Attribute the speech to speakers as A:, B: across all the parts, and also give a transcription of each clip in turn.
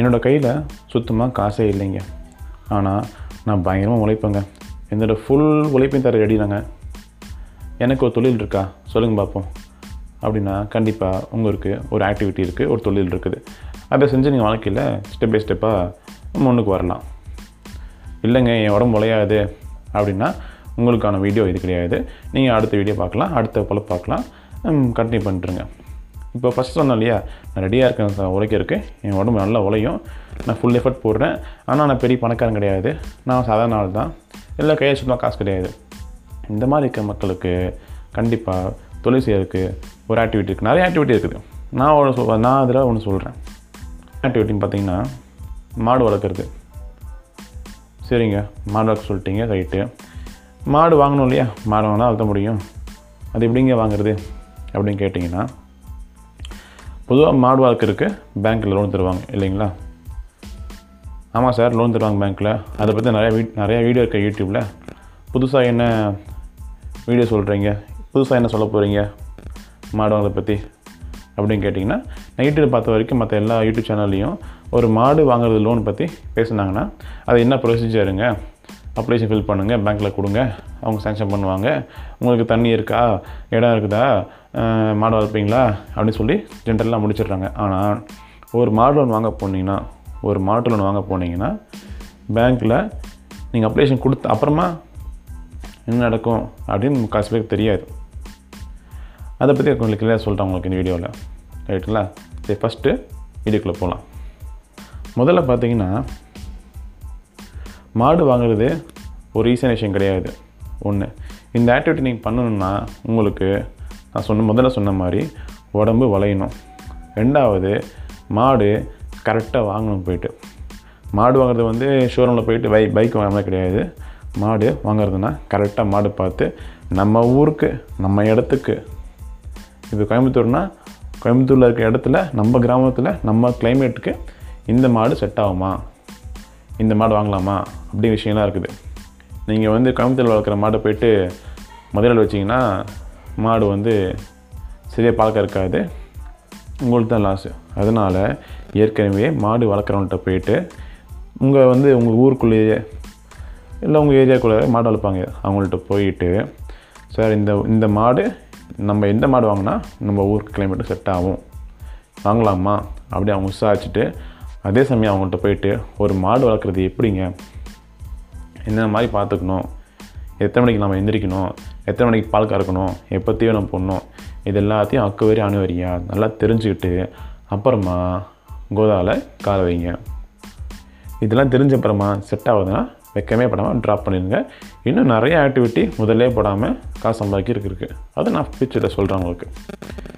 A: என்னோடய கையில் சுத்தமாக காசே இல்லைங்க. ஆனால் நான் பயங்கரமாக உழைப்பேங்க. என்னோட ஃபுல் உழைப்பையும் தர ரெடி நாங்கள் எனக்கு ஒரு தொழில் இருக்கா? சொல்லுங்கள் பார்ப்போம் அப்படின்னா கண்டிப்பாக உங்களுக்கு ஒரு ஆக்டிவிட்டி இருக்குது ஒரு தொழில் இருக்குது. அதை செஞ்சு நீங்கள் வாழ்க்கையில் ஸ்டெப் பை ஸ்டெப்பாக முன்னுக்கு வரலாம். இல்லைங்க என் உடம்பு உழையாது அப்படின்னா உங்களுக்கான வீடியோ இது கிடையாது. நீங்கள் அடுத்த வீடியோ பார்க்கலாம் அடுத்த போல் பார்க்கலாம். கண்டினியூ பண்ணிட்டுருங்க. இப்போ ஃபஸ்ட் சொன்னோம் இல்லையா? நான் ரெடியாக இருக்கேன் சார் உழைக்கிறதுக்கு. என் உடம்பு நல்லா உழையும். நான் ஃபுல் எஃபர்ட் போடுறேன். ஆனால் நான் பெரிய பணக்காரன் கிடையாது. நான் சாதாரண ஆள் தான். இல்லை கையை சுத்தமாக காசு கிடையாது. இந்த மாதிரி இருக்க மக்களுக்கு கண்டிப்பாக தொழில் செய்யறதுக்கு ஒரு ஆக்டிவிட்டி இருக்குது நிறைய ஆக்டிவிட்டி இருக்குது. நான் ஒன்று சொல் நான் அதில் ஒன்று சொல்கிறேன் ஆக்டிவிட்டின்னு பார்த்தீங்கன்னா மாடு வளர்க்குறது. சரிங்க. மாடு வளர்க்க சொல்லிட்டீங்க ரைட்டு மாடு வாங்கணும் இல்லையா? மாடு வாங்கினா வளர்த்த முடியும். அது எப்படிங்க வாங்குறது? அப்படின்னு கேட்டிங்கன்னா பொதுவாக மாடு வளர்க்குறதுக்கு பேங்க்கில் லோன் தருவாங்க இல்லைங்களா? ஆமாம் சார் லோன் தருவாங்க பேங்க்கில் அதை பற்றி நிறையா வீட் நிறையா வீடியோ இருக்குது யூடியூப்பில் புதுசாக என்ன வீடியோ சொல்கிறீங்க புதுசாக என்ன சொல்ல போகிறீங்க மாடு வாங்கலை பற்றி அப்படின்னு கேட்டிங்கன்னா நான் பார்த்த வரைக்கும் மற்ற எல்லா யூடியூப் சேனல்லையும் ஒரு மாடு வாங்குறது லோன் பற்றி பேசுனாங்கன்னா அது என்ன ப்ரொசீஜருங்க அப்ளிகேஷன் ஃபில் பண்ணுங்கள் பேங்க்கில் கொடுங்க அவங்க சேங்ஷன் பண்ணுவாங்க. உங்களுக்கு தண்ணி இருக்கா? இடம் இருக்குதா? மாடு வளர்ப்பீங்களா? அப்படின்னு சொல்லி ஜென்ரலாக முடிச்சிடுறாங்க. ஆனால் ஒரு மாடு லோன் வாங்க போனீங்கன்னா ஒரு மாட்டு லோன் வாங்க போனீங்கன்னா பேங்க்கில் நீங்கள் அப்ளிகேஷன் கொடுத்த அப்புறமா என்ன நடக்கும் அப்படின்னு முக்காசு பேருக்கு தெரியாது. அதை பற்றி உங்களுக்கு கிளியராக சொல்லிட்டேன் உங்களுக்கு இந்த வீடியோவில் ரைட்டுங்களா சரி ஃபஸ்ட்டு வீடியோக்குள்ளே போகலாம் முதல்ல பார்த்தீங்கன்னா மாடு வாங்குறது ஒரு ஈஸியான விஷயம் கிடையாது. ஒன்று இந்த ஆக்டிவிட்டி நீங்கள் பண்ணணும்னா உங்களுக்கு நான் சொன்ன முதல்ல சொன்ன மாதிரி உடம்பு வளையணும். ரெண்டாவது மாடு கரெக்டாக வாங்கணும் போயிட்டு. மாடு வாங்குறது வந்து ஷோரூமில் போயிட்டு பை பைக் வாங்கினா கிடையாது. மாடு வாங்குறதுனா கரெக்டாக மாடு பார்த்து நம்ம ஊருக்கு நம்ம இடத்துக்கு. இப்போ கோயம்புத்தூர்னால் கோயம்புத்தூரில் இருக்க இடத்துல நம்ம கிராமத்தில் நம்ம கிளைமேட்டுக்கு இந்த மாடு செட் ஆகுமா? இந்த மாடு வாங்கலாமா அப்படிங்கிற விஷயம்லாம் இருக்குது. நீங்கள் வந்து கோயம்புத்தூரில் வளர்க்குற மாடை போயிட்டு மதுரையில் வச்சிங்கன்னா மாடு வந்து சரியாக பார்க்க இருக்காது. உங்களுக்கு தான் லாஸு அதனால் ஏற்கனவே மாடு வளர்க்குறவன்கிட்ட போயிட்டு உங்கள் வந்து உங்கள் ஊருக்குள்ளேயே இல்லை உங்கள் ஏரியாக்குள்ளே மாடு வளர்ப்பாங்க. அவங்கள்ட்ட போயிட்டு சார் இந்த இந்த மாடு நம்ம எந்த மாடு வாங்கினா நம்ம ஊருக்கு கிளைமேட்டு செட் ஆகும். வாங்கலாமா? அப்படி அவங்க விசாரிச்சுட்டு அதே சமயம் அவங்கள்ட்ட போயிட்டு ஒரு மாடு வளர்க்குறது எப்படிங்க? என்ன மாதிரி பார்த்துக்கணும்? எத்தனை மணிக்கு நம்ம எந்திரிக்கணும்? எத்தனை மணிக்கு பால் கறக்கணும்? எப்போ தீவனம் போடணும்? இது எல்லாத்தையும் அக்கு வரி அணு வரியா? நல்லா தெரிஞ்சுக்கிட்டு அப்புறமா கோதாவில் கால வைங்க. இதெல்லாம் தெரிஞ்ச அப்புறமா செட் ஆகுதுன்னா வெக்கமே படாமல் ட்ராப் பண்ணிடுங்க. இன்னும் நிறைய ஆக்டிவிட்டி முதல்லே போடாமல் காசு சம்பாதிக்கிருக்கு இருக்குது அதை நான் ஃபியூச்சரில் சொல்கிறேன் உங்களுக்கு.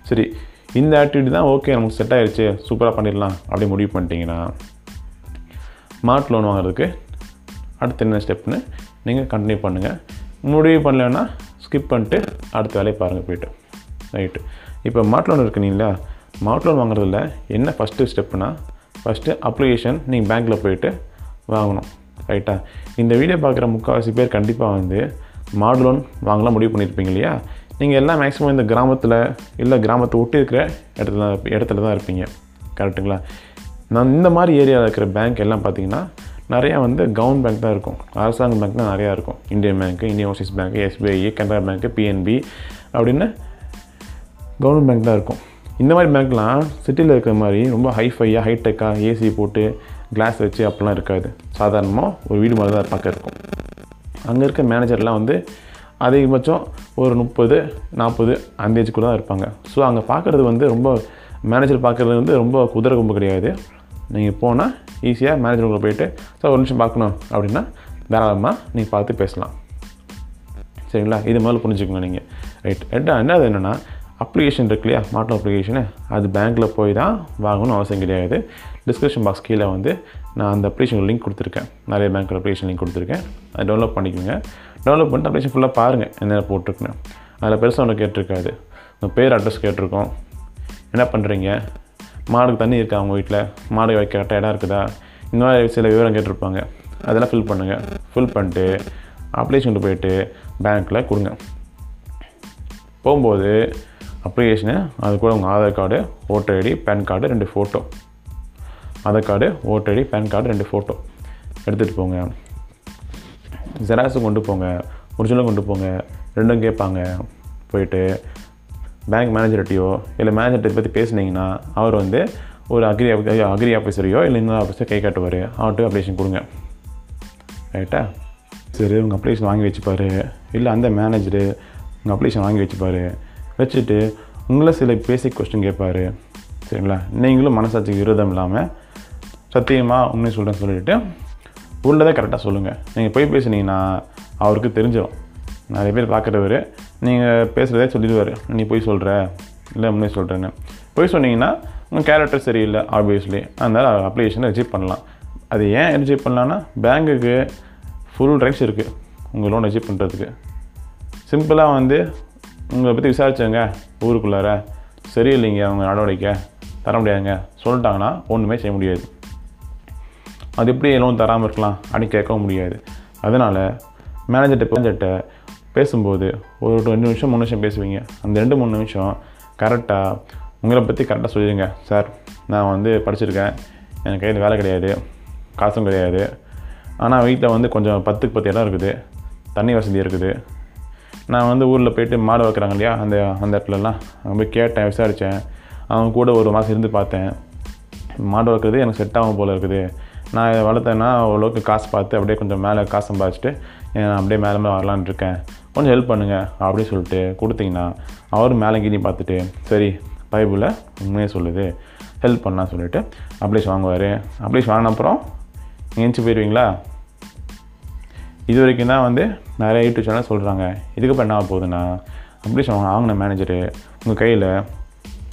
A: சரி இந்த ஆக்டிவிட்டி தான் ஓகே நமக்கு செட் ஆகிடுச்சு சூப்பராக பண்ணிடலாம் அப்படி முடிவு பண்ணிட்டீங்கன்னா மாட்டு லோன் வாங்குறதுக்கு அடுத்து என்ன ஸ்டெப்னு நீங்கள் கண்டினியூ பண்ணுங்கள் முடிவு பண்ணலைன்னா ஸ்கிப் பண்ணிட்டு அடுத்த வேலையை பாருங்கள் போயிட்டு. ரைட்டு இப்போ மாட் லோன் இருக்குனீங்களா மாட் லோன் வாங்குறதுல என்ன ஃபஸ்ட்டு ஸ்டெப்னா ஃபஸ்ட்டு அப்ளிகேஷன் நீங்கள் பேங்க்கில் போயிட்டு வாங்கணும். ரைட்டா இந்த வீடியோ பார்க்குற முக்கால்வாசி பேர் கண்டிப்பாக வந்து மாட் லோன் வாங்கலாம் முடிவு பண்ணியிருப்பீங்க இல்லையா? நீங்கள் எல்லாம் மேக்ஸிமம் இந்த கிராமத்தில் இல்லை கிராமத்தை ஒட்டி இருக்கிற இடத்துல இடத்துல தான் இருப்பீங்க. கரெக்டுங்களா நான் இந்த மாதிரி ஏரியாவில் இருக்கிற பேங்க் எல்லாம் பார்த்தீங்கன்னா நிறையா வந்து கவர்மெண்ட் பேங்க் தான் இருக்கும். அரசாங்க பேங்க் தான் நிறையா இருக்கும். Indian bank Indian overseas bank SBI Canara bank PNB அப்படின்னு கவர்மெண்ட் பேங்க் தான் இருக்கும். இந்த மாதிரி பேங்க்லாம் சிட்டியில் இருக்கிற மாதிரி ரொம்ப ஹைஃபையாக ஹைடெக்காக ஏசி போட்டு கிளாஸ் வச்சு அப்படிலாம் இருக்காது. சாதாரணமாக ஒரு வீடு மாதிரி தான் பார்க்க இருக்கும். அங்கே இருக்க மேனேஜர்லாம் வந்து அதிகபட்சம் ஒரு முப்பது நாற்பது அந்த ஏஜுக்குள்ளே தான் இருப்பாங்க. ஸோ அங்கே பார்க்குறது வந்து ரொம்ப மேனேஜர் பார்க்குறது வந்து ரொம்ப குதிரை கும்பு கிடையாது. நீங்கள் போனால் ஈஸியாக மேனேஜருக்குள்ளே போயிட்டு சார் ஒரு நிமிஷம் பார்க்கணும் அப்படின்னா தாராளமாக நீங்கள் பார்த்து பேசலாம். சரிங்களா? இது முதல்ல புரிஞ்சுக்கோங்க நீங்கள் ரைட் ரெண்டா என்னது என்னென்னா அப்ளிகேஷன் இருக்கு இல்லையா மாட்டோ அப்ளிகேஷனு அது பேங்க்கில் போய் தான் வாங்கணும்னு அவசியம் கிடையாது. டிஸ்கிரிப்ஷன் பாக்ஸ் கீழே வந்து நான் அந்த அப்ளிகேஷன் லிங்க் கொடுத்துருக்கேன். நிறைய பேங்க்கில் அப்ளிகேஷன் லிங்க் கொடுத்துருக்கேன். அதை டவுன்லோட் பண்ணிக்கோங்க. டவுன்லோட் பண்ணிட்டு அப்ளிகேஷன் ஃபுல்லாக பாருங்கள் என்னென்ன போட்டிருக்குன்னு. அதில் பெருசாக ஒன்று கேட்டிருக்காது. உங்கள் பேர் அட்ரஸ் கேட்டிருக்கோம். என்ன பண்ணுறீங்க மாடுக்கு தண்ணி இருக்கா அவங்க வீட்டில் மாடு வைக்க கரெக்டாக இடம் இருக்குதா? இந்த மாதிரி சில விவரம் கேட்டிருப்பாங்க. அதெல்லாம் ஃபில் பண்ணுங்கள் ஃபில் பண்ணிட்டு அப்ளிகேஷன் போயிட்டு பேங்க்கில் கொடுங்க. போகும்போது அப்ளிகேஷனு அது கூட உங்கள் Aadhaar card voter ID PAN card ரெண்டு photo Aadhaar card voter ID PAN card ரெண்டு ஃபோட்டோ எடுத்துகிட்டு போங்க. ஜெராக்ஸும் கொண்டு போங்க. ஒரிஜினலும் கொண்டு போங்க. ரெண்டும் கேட்பாங்க. போயிட்டு பேங்க் மேனேஜர்கிட்டையோ இல்லை மேனேஜர்கிட்ட பற்றி பேசுனீங்கன்னா அவர் வந்து ஒரு அக்ரி அக்ரி ஆஃபீஸரையோ இல்லை இன்னொரு ஆஃபீஸர் கை காட்டுவார். அவர்கிட்ட அப்ளிகேஷன் கொடுங்க. ரைட்டா சரி உங்கள் அப்ளிகேஷன் வாங்கி வச்சுப்பாரு. இல்லை அந்த மேனேஜரு உங்கள் அப்ளிகேஷன் வாங்கி வச்சுப்பாரு. வச்சுட்டு உங்களை சில பேசிக் கொஸ்டின் கேட்பாரு சரிங்களா? நீங்களும் மனசாட்சிக்கு விரோதம் இல்லாமல் சத்தியமாக உண்மை சொல்கிறேன்னு சொல்லிட்டு உள்ளதை கரெக்டாக சொல்லுங்கள் நீங்கள் போய் பேசுனீங்கன்னா அவருக்கு தெரிஞ்சிடும் நிறைய பேர் பார்க்குறவர் நீங்கள் பேசுகிறதே சொல்லிடுவார். நீ போய் சொல்கிற இல்லை உண்மை சொல்கிறேன்னு போய் சொன்னீங்கன்னா உங்கள் கேரக்டர் சரியில்லை ஆப்வியஸ்லி அதனால் அப்ளிகேஷனை ரிஜெக்ட் பண்ணலாம். அது ஏன் ரிஜெக்ட் பண்ணலான்னா பேங்க்குக்கு ஃபுல் ரைட்ஸ் இருக்குது உங்கள் லோன் ரிஜெக்ட் பண்ணுறதுக்கு சிம்பிளாக வந்து உங்களை பற்றி விசாரிச்சவங்க ஊருக்குள்ளார சரியில்லைங்க அவங்க நடவடிக்கை தர முடியாதுங்க. சொல்லிட்டாங்கன்னா ஒன்றுமே செய்ய முடியாது. அது எப்படி லோன் தராமல் இருக்கலாம் அப்படின்னு கேட்கவும் முடியாது. அதனால் மேனேஜர்கிட்ட மேனேஜர்கிட்ட பேசும்போது ஒரு ரெண்டு நிமிஷம் மூணு நிமிஷம் பேசுவீங்க. அந்த ரெண்டு மூணு நிமிஷம் கரெக்டாக உங்களை பற்றி கரெக்டாக சொல்லிடுங்க. சார் நான் வந்து படிச்சிருக்கேன். எனக்கு கையில் வேலை கிடையாது. காசும் கிடையாது. ஆனால் வீட்டில் வந்து கொஞ்சம் பத்துக்கு பத்து இடம் இருக்குது. தண்ணி வசதி இருக்குது. நான் வந்து ஊரில் போயிட்டு மாடு வைக்கிறாங்க இல்லையா அந்த அந்த இடத்துலலாம் அங்கே போய் கேட்டேன் விசாரித்தேன் அவங்க கூட ஒரு மாதம் இருந்து பார்த்தேன். மாடு வளர்க்குறது எனக்கு செட் ஆகும் போல் இருக்குது. நான் இதை வளர்த்தேன்னா ஓரளவுக்கு காசு பார்த்து அப்படியே கொஞ்சம் மேலே காசு சம்பாதிச்சுட்டு நான் அப்படியே மேலே மேலே வரலான்னு இருக்கேன். கொஞ்சம் ஹெல்ப் பண்ணுங்கள் அப்படின்னு சொல்லிட்டு கொடுத்தீங்கன்னா அவரும் மேலே கீழே பார்த்துட்டு சரி பைபிளில் உண்மையே சொல்லுது. ஹெல்ப் பண்ணான்னு சொல்லிட்டு அப்ளிகேஷன் வாங்குவார். அப்ளிகேஷன் வாங்கின அப்புறம் எங்கேச்சு போயிடுவீங்களா இது வரைக்கும் தான் வந்து நிறைய யூடியூப் சேனல் சொல்கிறாங்க இதுக்கப்புறம் என்ன ஆக போகுதுன்னா அப்படி வாங்க வாங்கின மேனேஜரு உங்கள் கையில்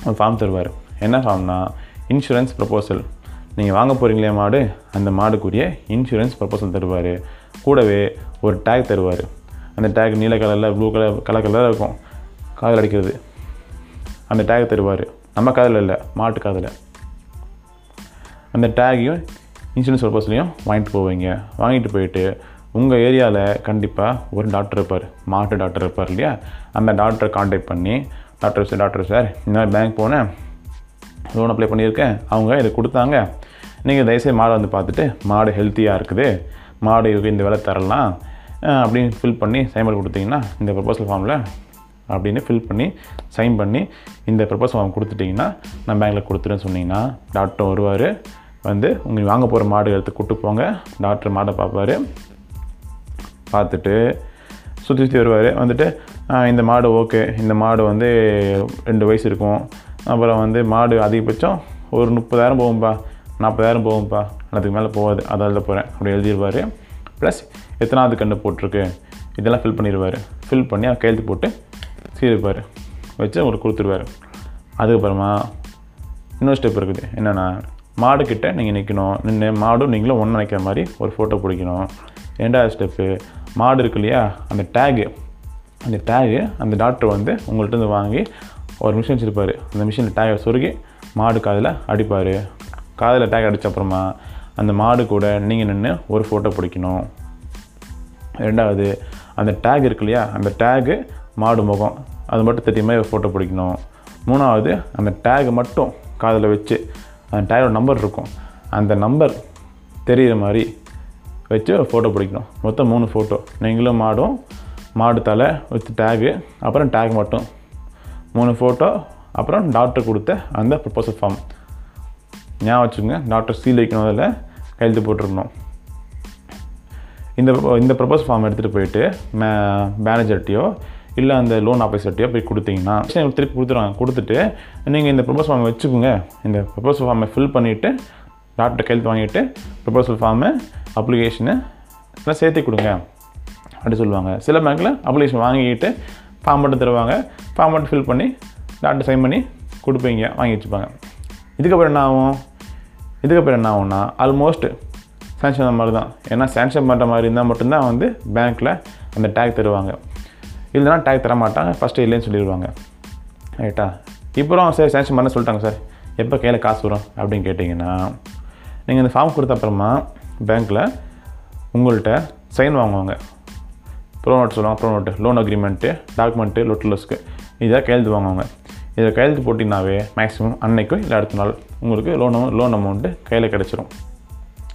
A: ஒரு ஃபார்ம் தருவார். என்ன ஃபார்ம்னா இன்சூரன்ஸ் ப்ரப்போசல் நீங்கள் வாங்க போகிறீங்களே மாடு அந்த மாடுக்குரிய இன்சூரன்ஸ் ப்ரப்போசல் தருவார். கூடவே ஒரு டேக் தருவார். அந்த டேக் நீல கலரில் ப்ளூ கலர் கலர் கலராக இருக்கும். காதில் அடிக்கிறது. அந்த டேக் தருவார். நம்ம காதில் இல்லை மாட்டு காதில். அந்த டேகையும் இன்சூரன்ஸ் பர்பஸ்லையும் வாங்கிட்டு போவீங்க. வாங்கிட்டு போயிட்டு உங்கள் ஏரியாவில் கண்டிப்பாக ஒரு டாக்டர் இருப்பார். மாட்டு டாக்டர் இருப்பார் இல்லையா? அந்த டாக்டரை காண்டாக்ட் பண்ணி டாக்டர் சார் டாக்டர் சார் இந்த மாதிரி பேங்க் போனேன். லோன் அப்ளை பண்ணியிருக்கேன். அவங்க இதை கொடுத்தாங்க. நீங்கள் தயவுசெய்து மாடை வந்து பார்த்துட்டு மாடு ஹெல்த்தியாக இருக்குது. மாடு இந்த விலை தரலாம். அப்படின்னு ஃபில் பண்ணி சைன் பண்ணி கொடுத்தீங்கன்னா இந்த ப்ரப்போசல் ஃபார்மில் அப்படின்னு ஃபில் பண்ணி சைன் பண்ணி இந்த ப்ரப்போசல் ஃபார்ம் கொடுத்துட்டிங்கன்னா நான் பேங்க்கில் கொடுத்துருன்னு சொன்னீங்கன்னா டாக்டர் வருவார். வந்து உங்களுக்கு வாங்க போகிற மாடு எடுத்து கூட்டு போங்க. டாக்டர் மாடை பார்ப்பார். பார்த்துட்டு சுற்றி சுற்றி வருவார். வந்துட்டு இந்த மாடு ஓகே இந்த மாடு வந்து ரெண்டு வயசு இருக்கும். அப்புறம் வந்து மாடு அதிகபட்சம் ஒரு முப்பதாயிரம் போகும்பா. நாற்பதாயிரம் போகும்பா. அதுக்கு மேலே போகாது. அதான் எழுத போகிறேன் அப்படி எழுதிடுவார் ப்ளஸ் எத்தனாவது கண்டு போட்டிருக்கு. இதெல்லாம் ஃபில் பண்ணிடுவார் ஃபில் பண்ணி அவர் கையெழுத்து போட்டு சீருப்பார். வச்சு உங்களுக்கு கொடுத்துருவாரு. அதுக்கப்புறமா இன்னொரு ஸ்டெப் இருக்குது. என்னென்னா மாடுக்கிட்ட நீங்கள் நிற்கணும் நின்று மாடும் நீங்களும் ஒன்று நினைக்கிற மாதிரி ஒரு ஃபோட்டோ பிடிக்கணும். ரெண்டாவது ஸ்டெப்பு மாடு இருக்கு இல்லையா அந்த டேகு அந்த டேகு அந்த டாக்டர் வந்து உங்கள்கிட்ட வாங்கி ஒரு மிஷின் வச்சுருப்பார். அந்த மிஷினில் டேகை சொருகி மாடு காதில் அடிப்பார். காதில் டேக் அடித்த அப்புறமா அந்த மாடு கூட நீங்கள் நின்று ஒரு ஃபோட்டோ பிடிக்கணும். ரெண்டாவது அந்த டேக் இருக்கு இல்லையா அந்த டேகு மாடு முகம் அது மட்டும் தெரியும் மாதிரி ஒரு ஃபோட்டோ பிடிக்கணும். மூணாவது அந்த டேக் மட்டும் காதில் வச்சு அந்த டேகோட நம்பர் இருக்கும். அந்த நம்பர் தெரிகிற மாதிரி வச்சு ஒரு ஃபோட்டோ பிடிக்கணும். மொத்தம் மூணு ஃபோட்டோ நீங்களும் மாடும் மாடு தலை வித் டேகு அப்புறம் டேக் மட்டும். மூணு ஃபோட்டோ அப்புறம் டாக்டர் கொடுத்த அந்த ப்ரப்போசல் ஃபார்ம் ஞாபகம் வச்சுக்கோங்க டாக்டர் சீல் வைக்கணும் அதில் கையெழுத்து போட்டிருக்கணும். இந்த இந்த ப்ரப்போஸ் ஃபார்ம் எடுத்துகிட்டு போயிட்டு மே மேனேஜர்கிட்டையோ இல்லை அந்த லோன் ஆஃபீஸர்கிட்டயோ போய் கொடுத்தீங்கன்னா திருப்பி கொடுத்துருவாங்க. கொடுத்துட்டு நீங்கள் இந்த ப்ரப்போஸ் ஃபார்ம் வச்சுக்கோங்க. இந்த ப்ரப்போஸ் ஃபார்மை ஃபில் பண்ணிவிட்டு டாக்டர் கையெழுத்து வாங்கிட்டு ப்ரொபோசல் ஃபார்மு அப்ளிகேஷனு எல்லாம் சேர்த்து கொடுங்க அப்படி சொல்லுவாங்க. சில பேங்க்கில் அப்ளிகேஷன் வாங்கிக்கிட்டு ஃபார்ம் மட்டும் தருவாங்க. ஃபார்ம் மட்டும் ஃபில் பண்ணி டாக்டர் சைன் பண்ணி கொடுப்பீங்க வாங்கி வச்சுப்பாங்க. இதுக்கப்புறம் என்ன ஆகும்? இதுக்கப்புறம் என்ன ஆகும்னா ஆல்மோஸ்ட் சேங்ஷன் மாதிரி தான். ஏன்னா சேங்ஷன் பண்ணுற மாதிரி இருந்தால் மட்டும்தான் வந்து பேங்க்கில் அந்த டேக் தருவாங்க. இல்லைனா டேக் தர மாட்டாங்க ஃபஸ்ட்டு இல்லைன்னு சொல்லிடுவாங்க. ரைட்டா இப்போ சரி சேங்ஷன் பண்ண சொல்லிட்டாங்க சார். எப்போ கையில் காசு வரும் அப்படின்னு கேட்டிங்கன்னா நீங்கள் இந்த ஃபார்ம் கொடுத்த அப்புறமா பேங்க்கில் உங்கள்கிட்ட சைன் வாங்குவாங்க. ப்ரோ நோட் சொல்லுவாங்க pro note loan agreement document லொட்டலஸ்க்கு இதை கையெழுத்து வாங்குவாங்க. இதை கையெழுத்து போட்டிங்கனாவே மேக்ஸிமம் அன்னைக்கு இல்லை அடுத்த நாள் உங்களுக்கு லோன் லோன் அமௌண்ட்டு கையில் கிடச்சிரும்.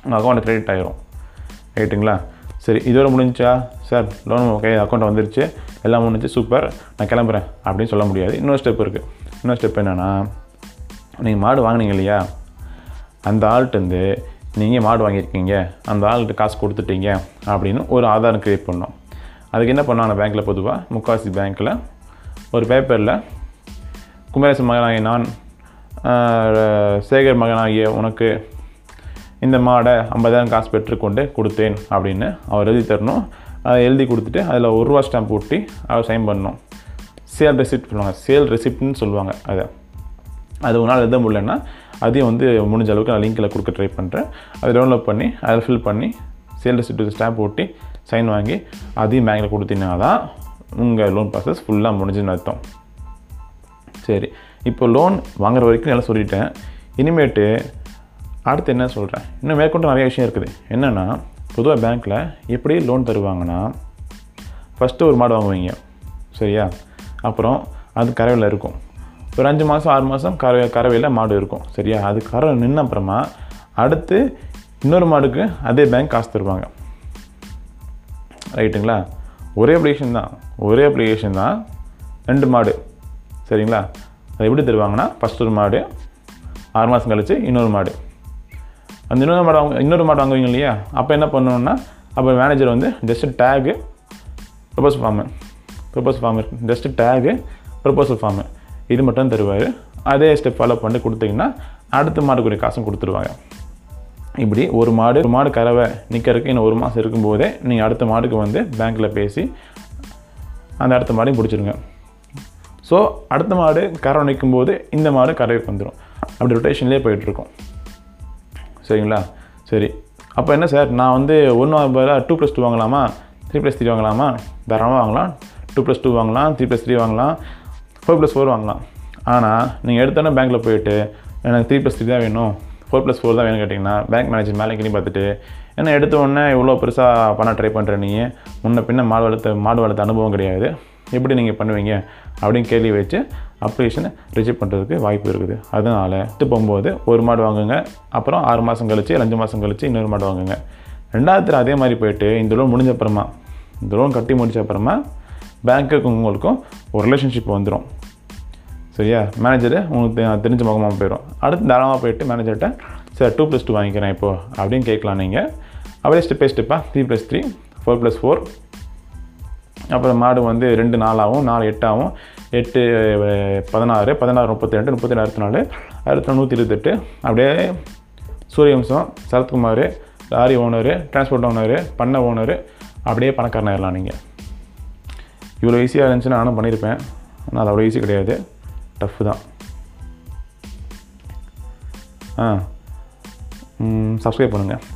A: உங்கள் அக்கௌண்ட்டு கிரெடிட் ஆகிரும் ரைட்டுங்களா சரி இதோட முடிஞ்சா சார் லோன் கை அக்கௌண்ட் வந்துருச்சு. எல்லாம் முடிஞ்சு சூப்பர் நான் கிளம்புறேன் அப்படின்னு சொல்ல முடியாது. இன்னொரு ஸ்டெப் இருக்குது இன்னொரு ஸ்டெப் என்னென்னா நீங்கள் மாடு வாங்குனீங்க இல்லையா? அந்த ஆள்கிட்டருந்து நீங்கள் மாடு வாங்கியிருக்கீங்க அந்த ஆள்கிட்ட காசு கொடுத்துட்டீங்க அப்படின்னு ஒரு ஆதாரம் க்ரியேட் பண்ணோம். அதுக்கு என்ன பண்ணாங்க பேங்க்கில் பொதுவாக முக்காசி பேங்க்கில் ஒரு பேப்பரில் குமரேசன் மகனாகிய நான் சேகர் மகனாகிய உனக்கு இந்த மாடை ஐம்பதாயிரம் காசு பெற்றுக்கொண்டு கொடுத்தேன் அப்படின்னு அவர் எழுதி தரணும். அதை எழுதி கொடுத்துட்டு அதில் ஒரு ரூபா ஸ்டாம்ப் ஒட்டி அவர் சைன் பண்ணணும் சேல் ரெசிப்ட் சொல்லுவாங்க. சேல் ரெசிப்ட்னு சொல்லுவாங்க அதை. அது உன்னால் எழுத முடியலன்னா அதையும் வந்து முடிஞ்ச அளவுக்கு நான் லிங்க்கில் கொடுக்க ட்ரை பண்ணுறேன் அதை டவுன்லோட் பண்ணி அதில் ஃபில் பண்ணி சேல் ரெசிப்ட் ஸ்டாம்ப் ஓட்டி சைன் வாங்கி அதையும் பேங்க்கில் கொடுத்தீங்கன்னா தான் உங்கள் லோன் ப்ராசஸ் ஃபுல்லாக முடிஞ்சுன்னு அர்த்தம். சரி இப்போ லோன் வாங்குற வரைக்கும் நல்லா சொல்லிட்டேன். இனிமேட்டு அடுத்து என்ன சொல்கிறேன் இன்னும் மேற்கொண்டு நிறைய விஷயம் இருக்குது. என்னென்னா பொதுவாக பேங்க்கில் எப்படி லோன் தருவாங்கன்னா ஃபஸ்ட்டு ஒரு மாடு வாங்குவீங்க. சரியா? அப்புறம் அது கறவையில் இருக்கும். ஒரு அஞ்சு மாதம் ஆறு மாதம் கறவை கறவையில் மாடு இருக்கும். சரியா? அது கறவை நின்ன அப்புறமா அடுத்து இன்னொரு மாடுக்கு அதே பேங்க் காசு தருவாங்க. ரைட்டுங்களா ஒரே அப்ளிகேஷன் தான். ஒரே அப்ளிகேஷன் தான் ரெண்டு மாடு. சரிங்களா? அது எப்படி தருவாங்கன்னா ஃபஸ்ட் ஒரு மாடு ஆறு மாதம் கழித்து இன்னொரு மாடு. அந்த இன்னொரு மாடு வாங்க இன்னொரு மாடு வாங்குவீங்க இல்லையா? அப்போ என்ன பண்ணணுன்னா அப்போ மேனேஜர் வந்து just tag propose form propose form just tag proposal form இது மட்டும் தருவார். அதே ஸ்டெப் ஃபாலோ பண்ணி கொடுத்தீங்கன்னா அடுத்த மாடுக்குரிய காசும் கொடுத்துருவாங்க. இப்படி ஒரு மாடு ஒரு மாடு கறவை நிற்கிறதுக்கு இன்னும் ஒரு மாதம் இருக்கும்போதே நீங்கள் அடுத்த மாடுக்கு வந்து பேங்க்கில் பேசி அந்த அடுத்த மாடையும் பிடிச்சிருங்க. ஸோ அடுத்த மாடு கறவை நிற்கும் போது இந்த மாடு கறவைக்கு வந்துடும் அப்படி ரொட்டேஷன்லேயே போயிட்டுருக்கோம் சரிங்களா? சரி. அப்போ என்ன சார்? நான் வந்து ஒன்று பதிலாக டூ ப்ளஸ் டூ வாங்கலாமா? த்ரீ ப்ளஸ் த்ரீ வாங்கலாமா? தாராளமாக வாங்கலாம். டூ ப்ளஸ் டூ வாங்கலாம் த்ரீ ப்ளஸ் த்ரீ வாங்கலாம். ஃபோர் ப்ளஸ் ஃபோர் வாங்கலாம். ஆனால் நீங்கள் எடுத்தோன்னே பேங்க்கில் போயிட்டு எனக்கு த்ரீ ப்ளஸ் த்ரீ தான் வேணும். ஃபோர் ப்ளஸ் ஃபோர் தான் வேணும் கேட்டிங்கன்னா பேங்க் மேனேஜர் மேலே கிளி பார்த்துட்டு ஏன்னா எடுத்த உடனே இவ்வளோ பெருசாக பண்ண ட்ரை பண்ணுற நீங்கள் முன்ன பின்ன மாடு வளர்த்த மாடு வளர்த்த அனுபவம் கிடையாது. எப்படி நீங்கள் பண்ணுவீங்க? அப்படின்னு கேள்வி வச்சு அப்ளிகேஷனை ரிஜெக்ட் பண்ணுறதுக்கு வாய்ப்பு இருக்குது. அதனால் எடுத்து போகும்போது ஒரு மாடு வாங்குங்க. அப்புறம் ஆறு மாதம் கழிச்சு அஞ்சு மாதம் கழிச்சு இன்னொரு மாடு வாங்குங்க. ரெண்டாவது அதே மாதிரி போயிட்டு இந்த லோன் முடிஞ்ச அப்புறமா இந்த லோன் கட்டி முடிச்ச அப்புறமா பேங்க்குக்கும் உங்களுக்கும் ஒரு ரிலேஷன்ஷிப் வந்துடும் சரியா? மேனேஜரு உங்களுக்கு தெரிஞ்ச முகமாக போயிடும் அடுத்து தாராளமாக போயிட்டு மேனேஜர்கிட்ட சார் டூ ப்ளஸ் டூ வாங்கிக்கிறேன் இப்போது அப்படின்னு கேட்கலாம் நீங்கள் அப்படியே ஸ்டெப் பை ஸ்டெப்பாக three plus three four plus four அப்புறம் மாடு வந்து ரெண்டு நாலாகவும் நாலு எட்டாகவும் எட்டு பதினாறு பதினாறு முப்பத்தி ரெண்டு முப்பத்தி அறுபத்தி நாலு அறுபத்தி நாலு நூற்றி இருபத்தெட்டு அப்படியே Suryavamsam Sarathkumar lorry owner transport owner பண்ணை ஓனரு அப்படியே பணக்காரனாயிடலாம் நீங்கள் இவ்வளோ ஈஸியாக இருந்துச்சுன்னா நானும் பண்ணியிருப்பேன் ஆனால் அது அவ்வளோ ஈஸி கிடையாது. டஃப்பு தான். ஆ. சப்ஸ்கிரைப் பண்ணுங்கள்